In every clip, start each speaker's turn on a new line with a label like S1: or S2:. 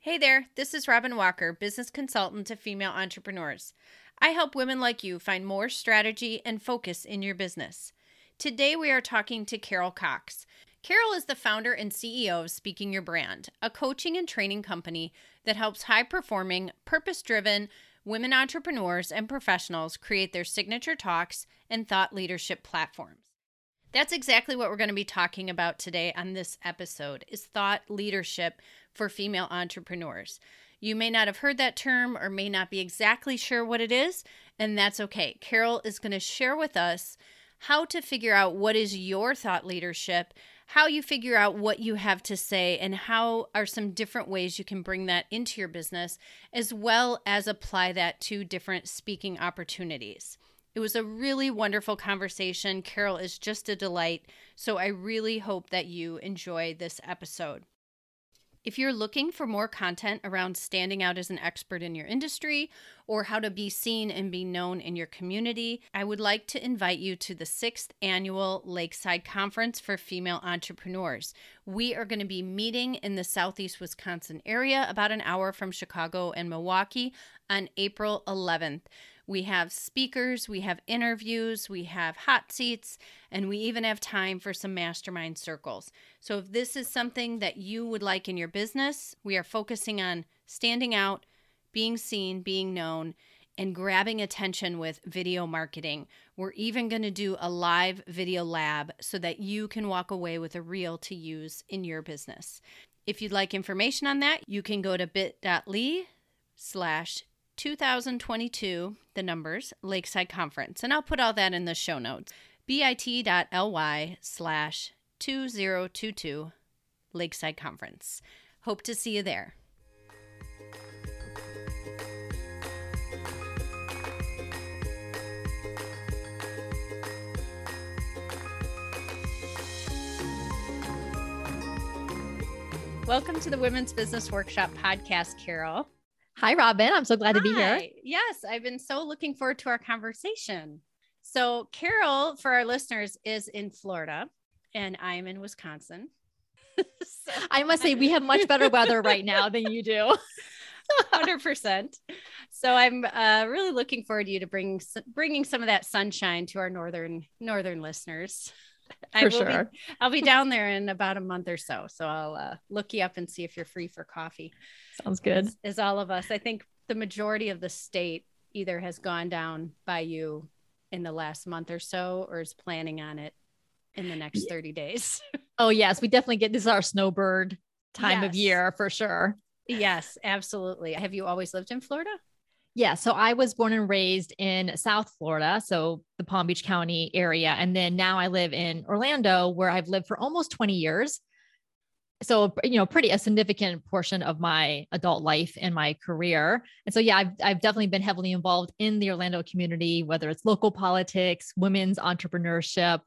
S1: Hey there, this is Robin Walker, business consultant to female entrepreneurs. I help women like you find more strategy and focus in your business. Today we are talking to Carol Cox. Carol is the founder and CEO of Speaking Your Brand, a coaching and training company that helps high performing, purpose driven women entrepreneurs and professionals create their signature talks and thought leadership platforms. That's exactly what we're going to be talking about today on this episode is thought leadership for female entrepreneurs. You may not have heard that term or may not be exactly sure what it is, and that's okay. Carol is going to share with us how to figure out what is your thought leadership, how you figure out what you have to say, and how are some different ways you can bring that into your business, as well as apply that to different speaking opportunities. It was a really wonderful conversation. Carol is just a delight. So I really hope that you enjoy this episode. If you're looking for more content around standing out as an expert in your industry or how to be seen and be known in your community, I would like to invite you to the sixth annual Lakeside Conference for Female Entrepreneurs. We are going to be meeting in the Southeast Wisconsin area, about an hour from Chicago and Milwaukee, on April 11th. We have speakers, we have interviews, we have hot seats, and we even have time for some mastermind circles. So, if this is something that you would like in your business, we are focusing on standing out, being seen, being known, and grabbing attention with video marketing. We're even going to do a live video lab so that you can walk away with a reel to use in your business. If you'd like information on that, you can go to bit.ly slash 2022, the numbers, Lakeside Conference. And I'll put all that in the show notes. bit.ly slash 2022 Lakeside Conference. Hope to see you there. Welcome to the Women's Business Workshop podcast, Carol.
S2: Hi, Robin. I'm so glad
S1: Hi.
S2: to be here.
S1: Yes, I've been so looking forward to our conversation. So, Carol, for our listeners, is in Florida and I'm in Wisconsin.
S2: so, I must say, we have much better weather right now than you do.
S1: 100%. So, I'm uh, really looking forward to you to bring bringing some of that sunshine to our northern northern listeners.
S2: For I sure.
S1: Be, I'll be down there in about a month or so. So I'll uh, look you up and see if you're free for coffee.
S2: Sounds good.
S1: As, as all of us, I think the majority of the state either has gone down by you in the last month or so or is planning on it in the next 30 days.
S2: oh, yes. We definitely get this is our snowbird time yes. of year for sure.
S1: Yes, absolutely. Have you always lived in Florida?
S2: Yeah. So I was born and raised in South Florida, so the Palm Beach County area. And then now I live in Orlando, where I've lived for almost 20 years. So, you know, pretty a significant portion of my adult life and my career. And so, yeah, I've, I've definitely been heavily involved in the Orlando community, whether it's local politics, women's entrepreneurship,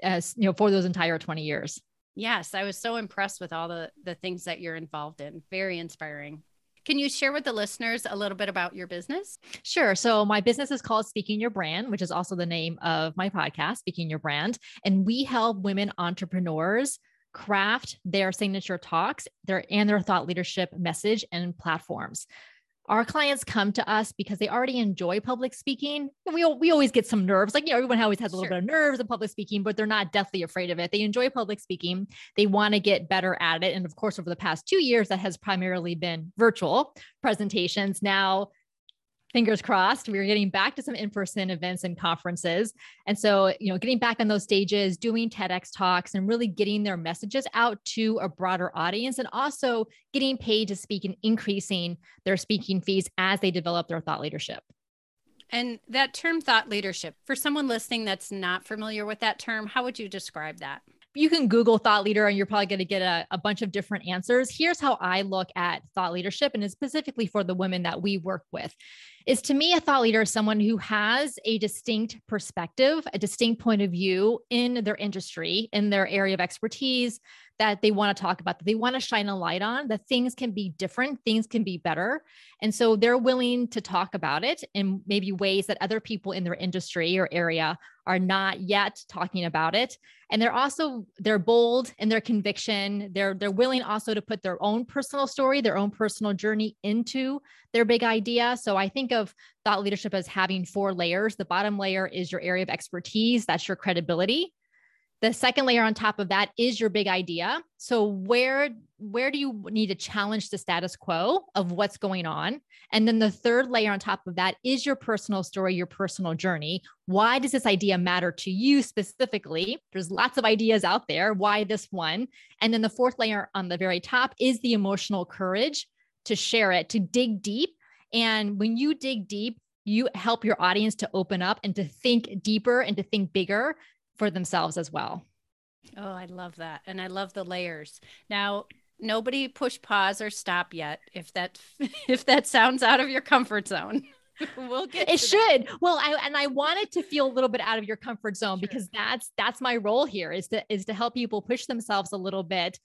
S2: as you know, for those entire 20 years.
S1: Yes, I was so impressed with all the the things that you're involved in. Very inspiring. Can you share with the listeners a little bit about your business?
S2: Sure. So, my business is called Speaking Your Brand, which is also the name of my podcast, Speaking Your Brand. And we help women entrepreneurs craft their signature talks their and their thought leadership message and platforms our clients come to us because they already enjoy public speaking. And we, we always get some nerves. Like, you know, everyone always has a little sure. bit of nerves in public speaking, but they're not deathly afraid of it. They enjoy public speaking. They want to get better at it. And of course, over the past two years, that has primarily been virtual presentations. Now fingers crossed we are getting back to some in-person events and conferences. And so you know getting back on those stages doing tedx talks and really getting their messages out to a broader audience and also getting paid to speak and increasing their speaking fees as they develop their thought leadership.
S1: And that term thought leadership for someone listening that's not familiar with that term how would you describe that
S2: you can Google thought leader and you're probably going to get a, a, bunch of different answers. Here's how I look at thought leadership, and specifically for the women that we work with. Is to me, a thought leader is someone who has a distinct perspective, a distinct point of view in their industry, in their area of expertise, that they want to talk about, that they want to shine a light on, that things can be different, things can be better. And so they're willing to talk about it in maybe ways that other people in their industry or area are not yet talking about it. And they're also they're bold in their conviction. They're they're willing also to put their own personal story, their own personal journey into their big idea. So I think of thought leadership as having four layers. The bottom layer is your area of expertise, that's your credibility. The second layer on top of that is your big idea. So where where do you need to challenge the status quo of what's going on? And then the third layer on top of that is your personal story, your personal journey. Why does this idea matter to you specifically? There's lots of ideas out there. Why this one? And then the fourth layer on the very top is the emotional courage to share it, to dig deep. And when you dig deep, you help your audience to open up and to think deeper and to think bigger for themselves as well.
S1: Oh, I love that. And I love the layers. Now, nobody push pause or stop yet if that if that sounds out of your comfort zone. we'll get
S2: it should that. well i and i want it to feel a little bit out of your comfort zone sure. because that's that's my role here is to is to help people push themselves a little bit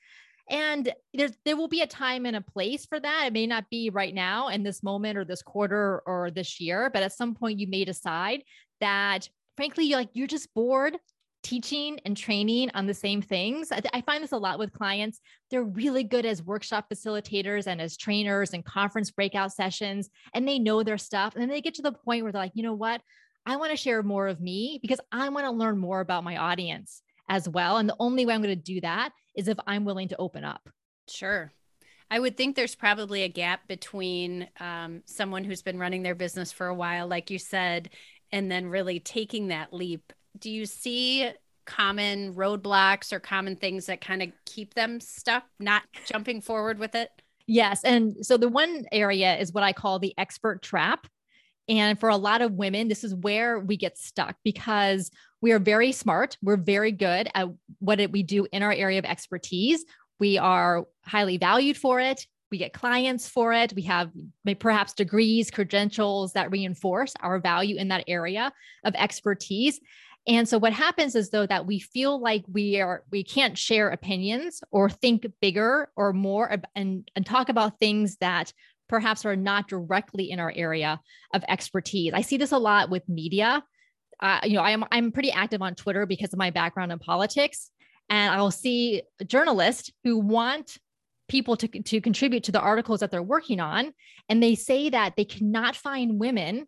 S2: and there's there will be a time and a place for that. It may not be right now in this moment or this quarter or this year, but at some point you may decide that frankly, you're like you're just bored teaching and training on the same things. I, I, find this a lot with clients. They're really good as workshop facilitators and as trainers and conference breakout sessions, and they know their stuff. And then they get to the point where they're like, you know what? I want to share more of me because I want to learn more about my audience as well. And the only way I'm going to do that is if I'm willing to open up.
S1: Sure. I would think there's probably a gap between um, someone who's been running their business for a while, like you said, and then really taking that leap. Do you see common roadblocks or common things that kind of keep them stuck, not jumping forward with it?
S2: Yes. And so the one area is what I call the expert trap. And for a lot of women, this is where we get stuck because we are very smart. We're very good at what we do in our area of expertise. We are highly valued for it. We get clients for it. We have perhaps degrees, credentials that reinforce our value in that area of expertise. And so what happens is though that we feel like we are we can't share opinions or think bigger or more and, and talk about things that perhaps are not directly in our area of expertise. I see this a lot with media. Uh, you know, I'm I'm pretty active on Twitter because of my background in politics, and I'll see journalists who want people to to contribute to the articles that they're working on, and they say that they cannot find women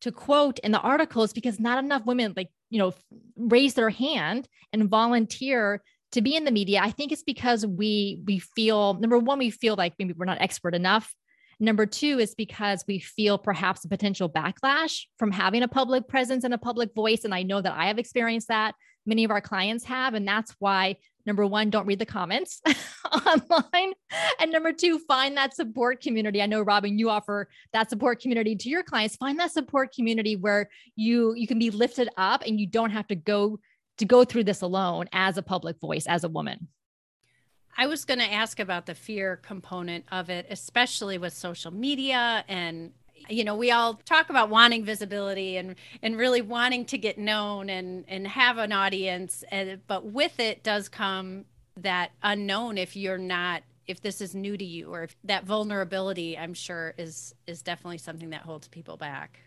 S2: to quote in the articles because not enough women like you know raise their hand and volunteer to be in the media i think it's because we we feel number one we feel like maybe we're not expert enough Number two is because we feel perhaps a potential backlash from having a public presence and a public voice. And I know that I have experienced that. Many of our clients have. And that's why, number one, don't read the comments online. And number two, find that support community. I know, Robin, you offer that support community to your clients. Find that support community where you you can be lifted up and you don't have to go to go through this alone as a public voice, as a woman.
S1: I was going to ask about the fear component of it, especially with social media and you know we all talk about wanting visibility and and really wanting to get known and and have an audience and, but with it does come that unknown if you're not if this is new to you or if that vulnerability i'm sure is is definitely something that holds people back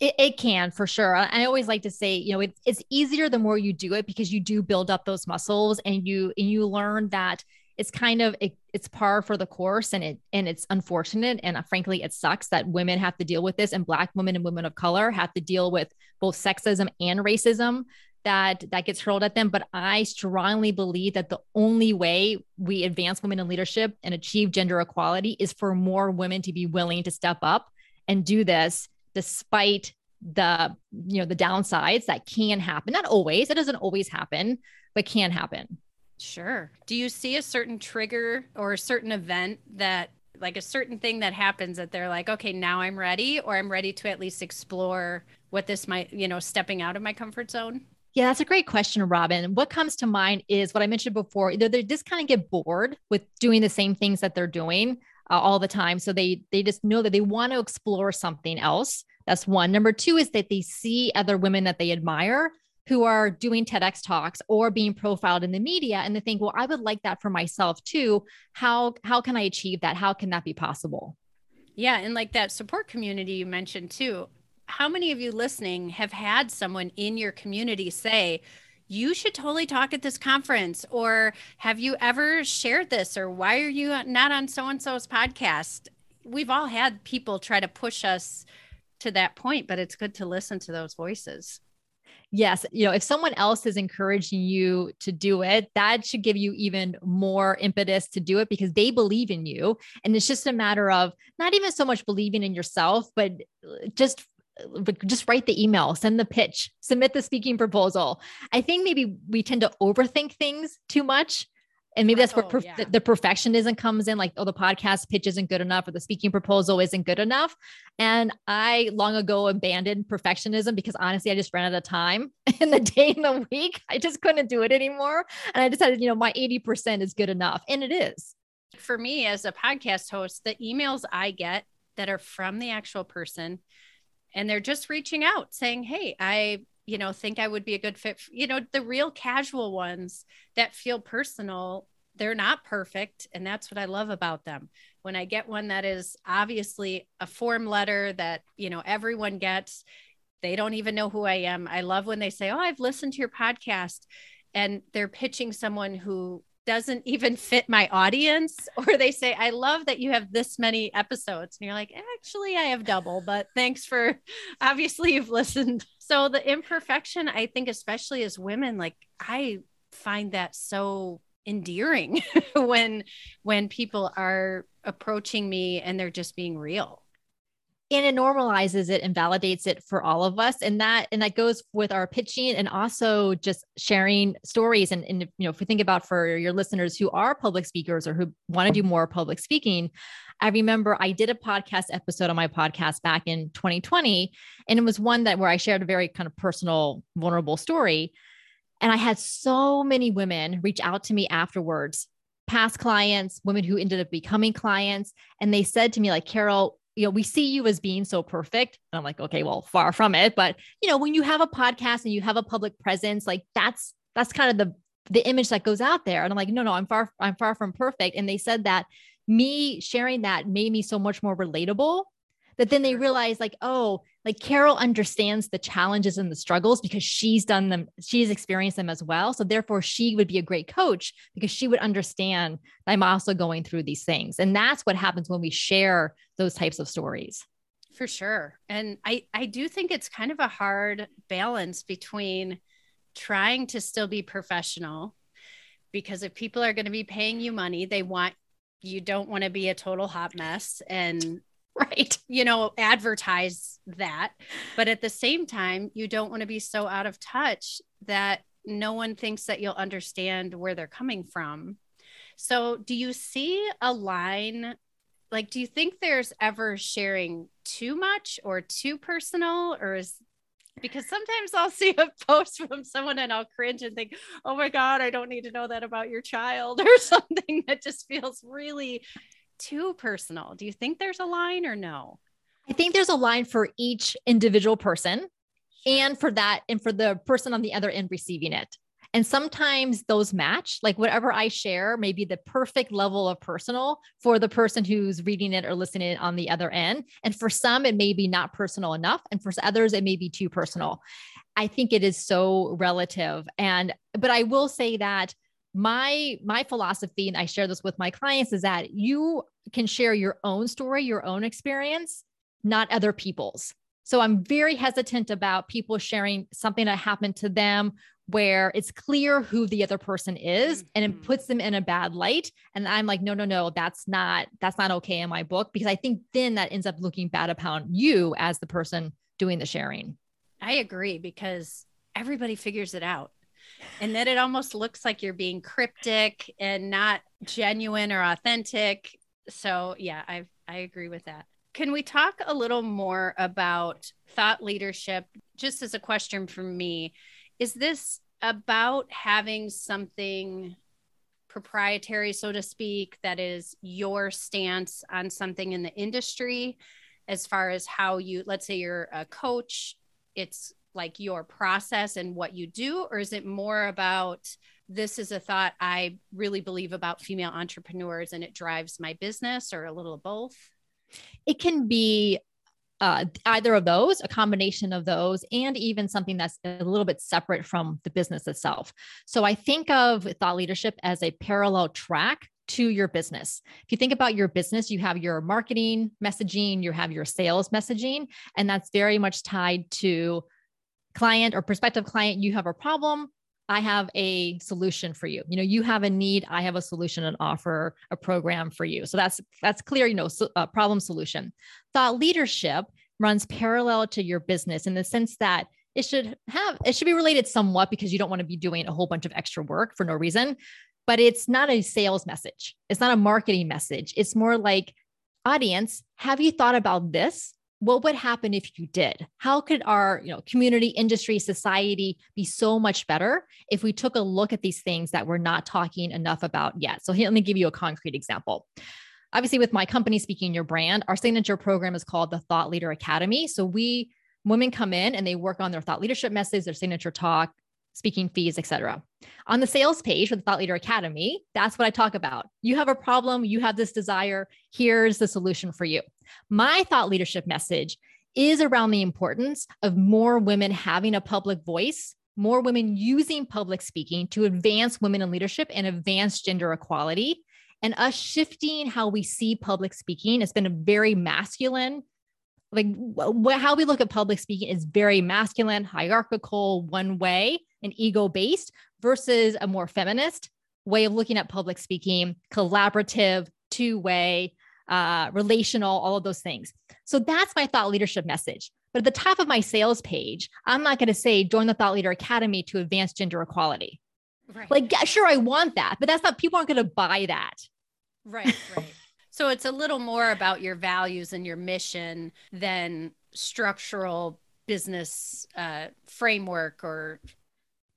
S2: it, it, can for sure. I always like to say, you know, it, it's easier the more you do it because you do build up those muscles and you and you learn that it's kind of it, it's par for the course and it and it's unfortunate and uh, frankly it sucks that women have to deal with this and black women and women of color have to deal with both sexism and racism that that gets hurled at them. But i strongly believe that the only way we advance women in leadership and achieve gender equality is for more women to be willing to step up and do this despite the you know the downsides that can happen. Not always it doesn't always happen but can happen
S1: sure do you see a certain trigger or a certain event that like a certain thing that happens that they're like okay now i'm ready or i'm ready to at least explore what this might you know stepping out of my comfort zone
S2: yeah, that's a great question, Robin. What comes to mind is what I mentioned before. Either they just kind of get bored with doing the same things that they're doing, uh, all the time. So they they just know that they want to explore something else. That's one. Number two is that they see other women that they admire who are doing TEDx talks or being profiled in the media and they think, well, I would like that for myself too. How how can I achieve that? How can that be possible?
S1: Yeah, and like that support community you mentioned too. How many of you listening have had someone in your community say, you should totally talk at this conference or have you ever shared this or why are you not on so and so's podcast we've all had people try to push us to that point but it's good to listen to those voices
S2: yes you know if someone else is encouraging you to do it that should give you even more impetus to do it because they believe in you and it's just a matter of not even so much believing in yourself but uh, just uh, just write the email, send the pitch, submit the speaking proposal. I think maybe we tend to overthink things too much. And maybe that's where oh, yeah. the, the perfectionism comes in like, oh, the podcast pitch isn't good enough or the speaking proposal isn't good enough. And I long ago abandoned perfectionism because honestly, I just ran out of time in the day and the week. I just couldn't do it anymore. And I decided, you know, my 80% is good enough. And it is.
S1: For me as a podcast host, the emails I get that are from the actual person and they're just reaching out saying, Hey, I, you know, think I would be a good fit. For, you know, the real casual ones that feel personal, they're not perfect. And that's what I love about them. When I get one that is obviously a form letter that, you know, everyone gets, they don't even know who I am. I love when they say, Oh, I've listened to your podcast and they're pitching someone who doesn't even fit my audience or they say i love that you have this many episodes and you're like actually i have double but thanks for obviously you've listened so the imperfection i think especially as women like i find that so endearing when when people are approaching me and they're just being real
S2: and it normalizes it and validates it for all of us. And that and that goes with our pitching and also just sharing stories. And, and you know if we think about for your listeners who are public speakers or who want to do more public speaking i remember i did a podcast episode on my podcast back in 2020 and it was one that where i shared a very kind of personal vulnerable story. And i had so many women reach out to me afterwards past clients women who ended up becoming clients and they said to me like carol you know, we see you as being so perfect. And I'm like, okay, well, far from it. But you know, when you have a podcast and you have a public presence, like that's that's kind of the the image that goes out there. And I'm like, no, no, I'm far, I'm far from perfect. And they said that me sharing that made me so much more relatable that then they realize like oh like carol understands the challenges and the struggles because she's done them she's experienced them as well. So therefore she would be a great coach because she would understand i'm also going through these things. And that's what happens when we share those types of stories.
S1: For sure. And i i do think it's kind of a hard balance between trying to still be professional because if people are going to be paying you money they want you don't want to be a total hot mess and right you know advertise that. But at the same time you don't want to be so out of touch that no one thinks that you'll understand where they're coming from. So do you see a line like do you think there's ever sharing too much or too personal or is because sometimes I'll see a post from someone and I'll cringe and think, oh my God, I don't need to know that about your child or something that just feels really too personal. Do you think there's a line or no?
S2: I think there's a line for each individual person and for that and for the person on the other end receiving it. And sometimes those match, like whatever I share may be the perfect level of personal for the person who's reading it or listening on the other end. And for some, it may be not personal enough. And for others, it may be too personal. I think it is so relative. And, but I will say that my my philosophy and i share this with my clients is that you can share your own story your own experience not other people's. So i'm very hesitant about people sharing something that happened to them where it's clear who the other person is and it mm-hmm. puts them in a bad light. And i'm like no no no that's not that's not okay in my book because i think then that ends up looking bad upon you as the person doing the sharing.
S1: I agree because everybody figures it out and then it almost looks like you're being cryptic and not genuine or authentic. So yeah i i agree with that. Can we talk a little more about thought leadership? Just as a question from me is this about having something proprietary so to speak that is your stance on something in the industry as far as how you let's say you're a coach it's like your process and what you do or is it more about this is a thought I really believe about female entrepreneurs and it drives my business or a little of both?
S2: It can be uh, either of those, a combination of those, and even something that's a little bit separate from the business itself. So I think of thought leadership as a parallel track to your business. If you think about your business, you have your marketing messaging, you have your sales messaging, and that's very much tied to client or prospective client. You have a problem, I have a solution for you. You know, you have a need, I have a solution and offer a program for you. So that's that's clear, you know, so, uh, problem solution. Thought leadership runs parallel to your business in the sense that it should have it should be related somewhat because you don't want to be doing a whole bunch of extra work for no reason, but it's not a sales message. It's not a marketing message. It's more like audience, have you thought about this? What would happen if you did? How could our you know community industry society be so much better if we took a look at these things that we're not talking enough about yet? So here, let me give you a concrete example. Obviously with my company speaking your brand our signature program is called the thought leader academy. So we women come in and they work on their thought leadership message their signature talk speaking fees, etc. On the sales page for the Thought Leader Academy, that's what I talk about. You have a problem, you have this desire, here's the solution for you. My thought leadership message is around the importance of more women having a public voice, more women using public speaking to advance women in leadership and advance gender equality, and us shifting how we see public speaking. It's been a very masculine like wh- how we look at public speaking is very masculine, hierarchical, one way and ego based versus a more feminist way of looking at public speaking, collaborative, two way, uh, relational, all of those things. So that's my thought leadership message. But at the top of my sales page, I'm not going to say join the Thought Leader Academy to advance gender equality. Right. Like, yeah, sure, I want that, but that's not, people aren't going to buy that.
S1: Right, right. so it's a little more about your values and your mission than structural business uh, framework or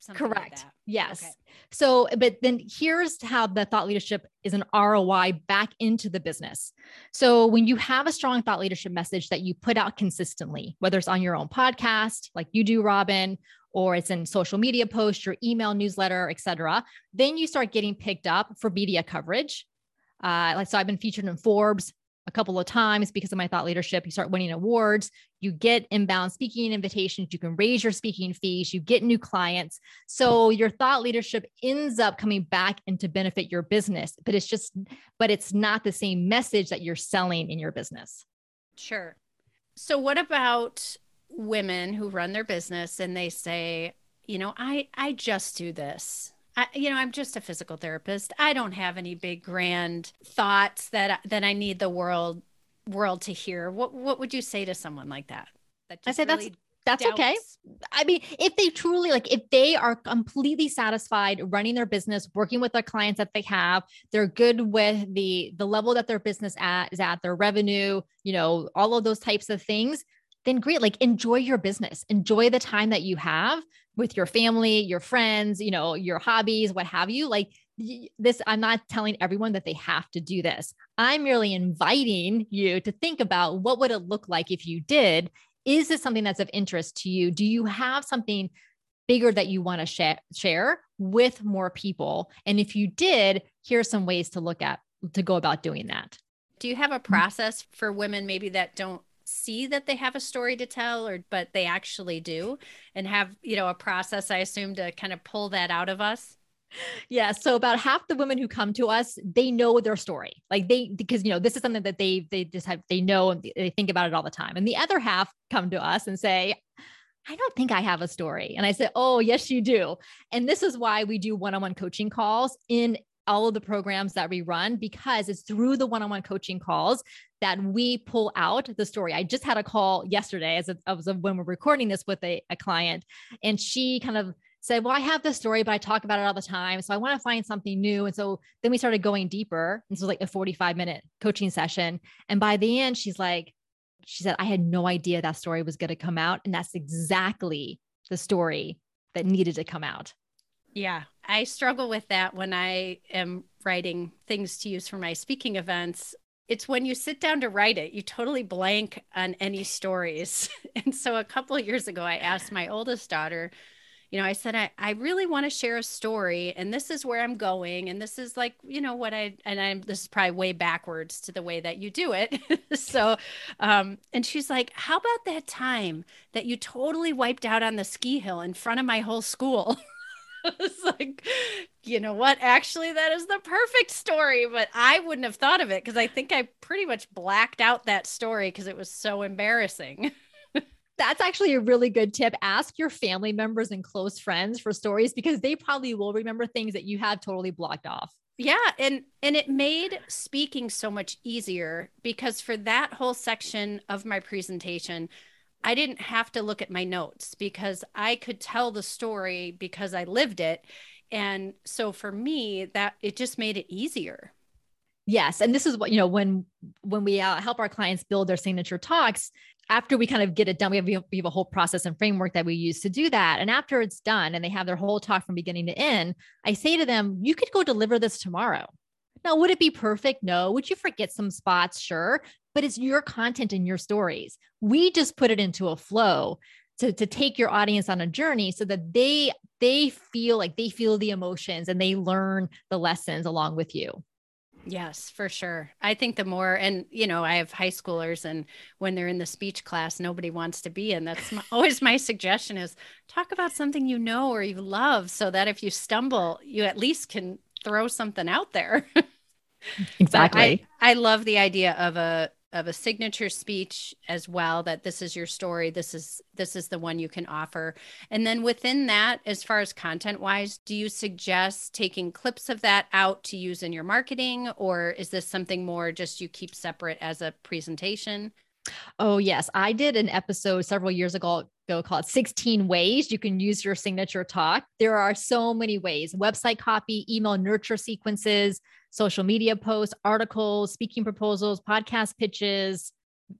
S2: Correct. Like yes. Okay. So, but then here's how the thought leadership is an ROI back into the business. So, when you have a strong thought leadership message that you put out consistently, whether it's on your own podcast, like you do, Robin, or it's in social media posts, your email newsletter, etc., then you start getting picked up for media coverage. Uh, like so, I've been featured in Forbes, a couple of times because of my thought leadership. You start winning awards, you get inbound speaking invitations, you can raise your speaking fees, you get new clients. So your thought leadership ends up coming back and to benefit your business, but it's just, but it's not the same message that you're selling in your business.
S1: Sure. So what about women who run their business and they say, you know, I I just do this. I, you know, I'm just a physical therapist. I don't have any big grand thoughts that that I need the world world to hear. What what would you say to someone like that?
S2: that I say really that's that's doubts? okay. I mean, if they truly like, if they are completely satisfied running their business, working with their clients that they have, they're good with the the level that their business at is at, their revenue, you know, all of those types of things then great. Like enjoy your business, enjoy the time that you have with your family, your friends, you know, your hobbies, what have you. Like this, I'm not telling everyone that they have to do this. I'm merely inviting you to think about what would it look like if you did. Is this something that's of interest to you? Do you have something bigger that you want to share, share with more people? And if you did, here's some ways to look at to go about doing that.
S1: Do you have a mm-hmm. process for women maybe that don't see that they have a story to tell or but they actually do and have you know a process i assume to kind of pull that out of us
S2: yeah so about half the women who come to us they know their story like they because you know this is something that they they just have they know and they think about it all the time and the other half come to us and say I don't think I have a story. And I said, Oh, yes, you do. And this is why we do one on one coaching calls in all of the programs that we run because it's through the one-on-one coaching calls that we pull out the story. I just had a call yesterday as of when we're recording this with a, a client, and she kind of said, Well, I have this story, but I talk about it all the time. So I want to find something new. And so then we started going deeper. This was like a 45 minute coaching session. And by the end, she's like, She said, I had no idea that story was going to come out. And that's exactly the story that needed to come out.
S1: Yeah, I struggle with that when I am writing things to use for my speaking events. It's when you sit down to write it, you totally blank on any stories. and so a couple of years ago, I asked my oldest daughter, you know, I said, I, I really want to share a story and this is where I'm going. And this is like, you know, what I, and I'm, this is probably way backwards to the way that you do it. so, um, and she's like, how about that time that you totally wiped out on the ski hill in front of my whole school? it's like, you know what? Actually, that is the perfect story, but I wouldn't have thought of it because I think I pretty much blacked out that story because it was so embarrassing.
S2: that's actually a really good tip. Ask your family members and close friends for stories because they probably will remember things that you have totally blocked off.
S1: Yeah, and and it made speaking so much easier because for that whole section of my presentation, I didn't have to look at my notes because I could tell the story because I lived it. And so for me, that it just made it easier.
S2: Yes, and this is what you know when when we uh, help our clients build their signature talks after we kind of get it done, we have, we have a whole process and framework that we use to do that. And after it's done and they have their whole talk from beginning to end, I say to them, you could go deliver this tomorrow. Now, would it be perfect? No. Would you forget some spots? Sure. But it's your content and your stories. We just put it into a flow to, to take your audience on a journey so that they they feel like they feel the emotions and they learn the lessons along with you.
S1: Yes, for sure. I think the more, and you know, I have high schoolers, and when they're in the speech class, nobody wants to be in. That's my, always my suggestion: is talk about something you know or you love, so that if you stumble, you at least can throw something out there.
S2: exactly.
S1: I, I love the idea of a of a signature speech as well that this is your story this is this is the one you can offer and then within that as far as content wise do you suggest taking clips of that out to use in your marketing or is this something more just you keep separate as a presentation
S2: Oh, yes. I did an episode several years ago called 16 Ways You Can Use Your Signature Talk. There are so many ways website copy, email nurture sequences, social media posts, articles, speaking proposals, podcast pitches,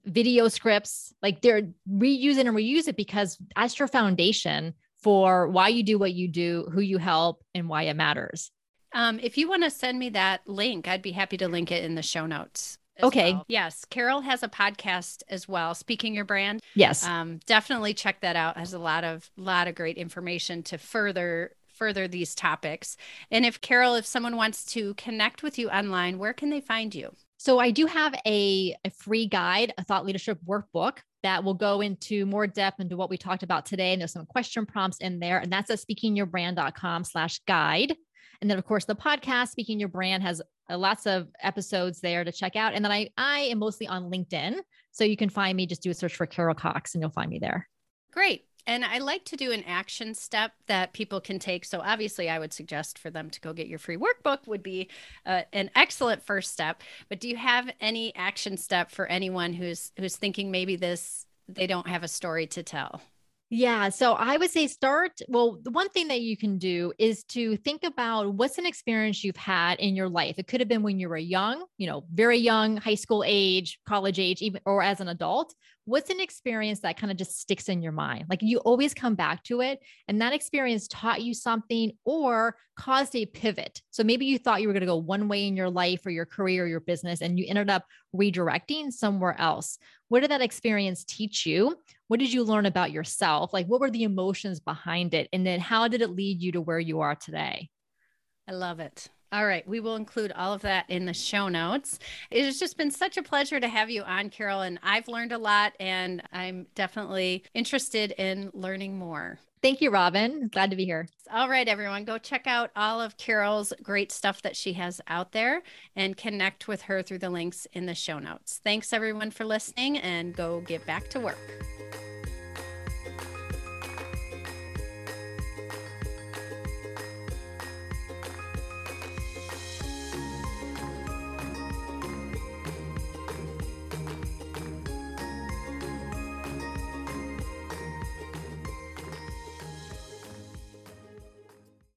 S2: video scripts. Like they're reuse it and reuse it because that's your foundation for why you do what you do, who you help, and why it matters.
S1: Um, if you want to send me that link, I'd be happy to link it in the show notes.
S2: Okay.
S1: Well. Yes. Carol has a podcast as well, Speaking Your Brand.
S2: Yes.
S1: Um, definitely check that out. Has a lot of lot of great information to further further these topics. And if Carol, if someone wants to connect with you online, where can they find you?
S2: So I do have a, a free guide, a thought leadership workbook that will go into more depth into what we talked about today. And there's some question prompts in there. And that's at speakingyourbrand.com slash guide. And then of course the podcast, Speaking Your Brand has uh, lots of episodes there to check out. And then I, I am mostly on LinkedIn. So you can find me, just do a search for Carol Cox and you'll find me there.
S1: Great. And I like to do an action step that people can take. So obviously, I would suggest for them to go get your free workbook would be uh, an excellent first step. But do you have any action step for anyone who's who's thinking maybe this they don't have a story to tell?
S2: Yeah. So I would say start. Well, the one thing that you can do is to think about what's an experience you've had in your life. It could have been when you were young, you know, very young, high school age, college age, even or as an adult. What's an experience that kind of just sticks in your mind? Like you always come back to it. And that experience taught you something or caused a pivot. So maybe you thought you were going to go one way in your life or your career or your business, and you ended up redirecting somewhere else. What did that experience teach you? what did you learn about yourself? Like, what were the emotions behind it? And then how did it lead you to where you are today?
S1: I love it. All right. We will include all of that in the show notes. It has just been such a pleasure to have you on, Carol. And I've learned a lot, and I'm definitely interested in learning more.
S2: Thank you, Robin. Glad to be here.
S1: All right, everyone, go check out all of Carol's great stuff that she has out there and connect with her through the links in the show notes. Thanks, everyone, for listening, and go get back to work.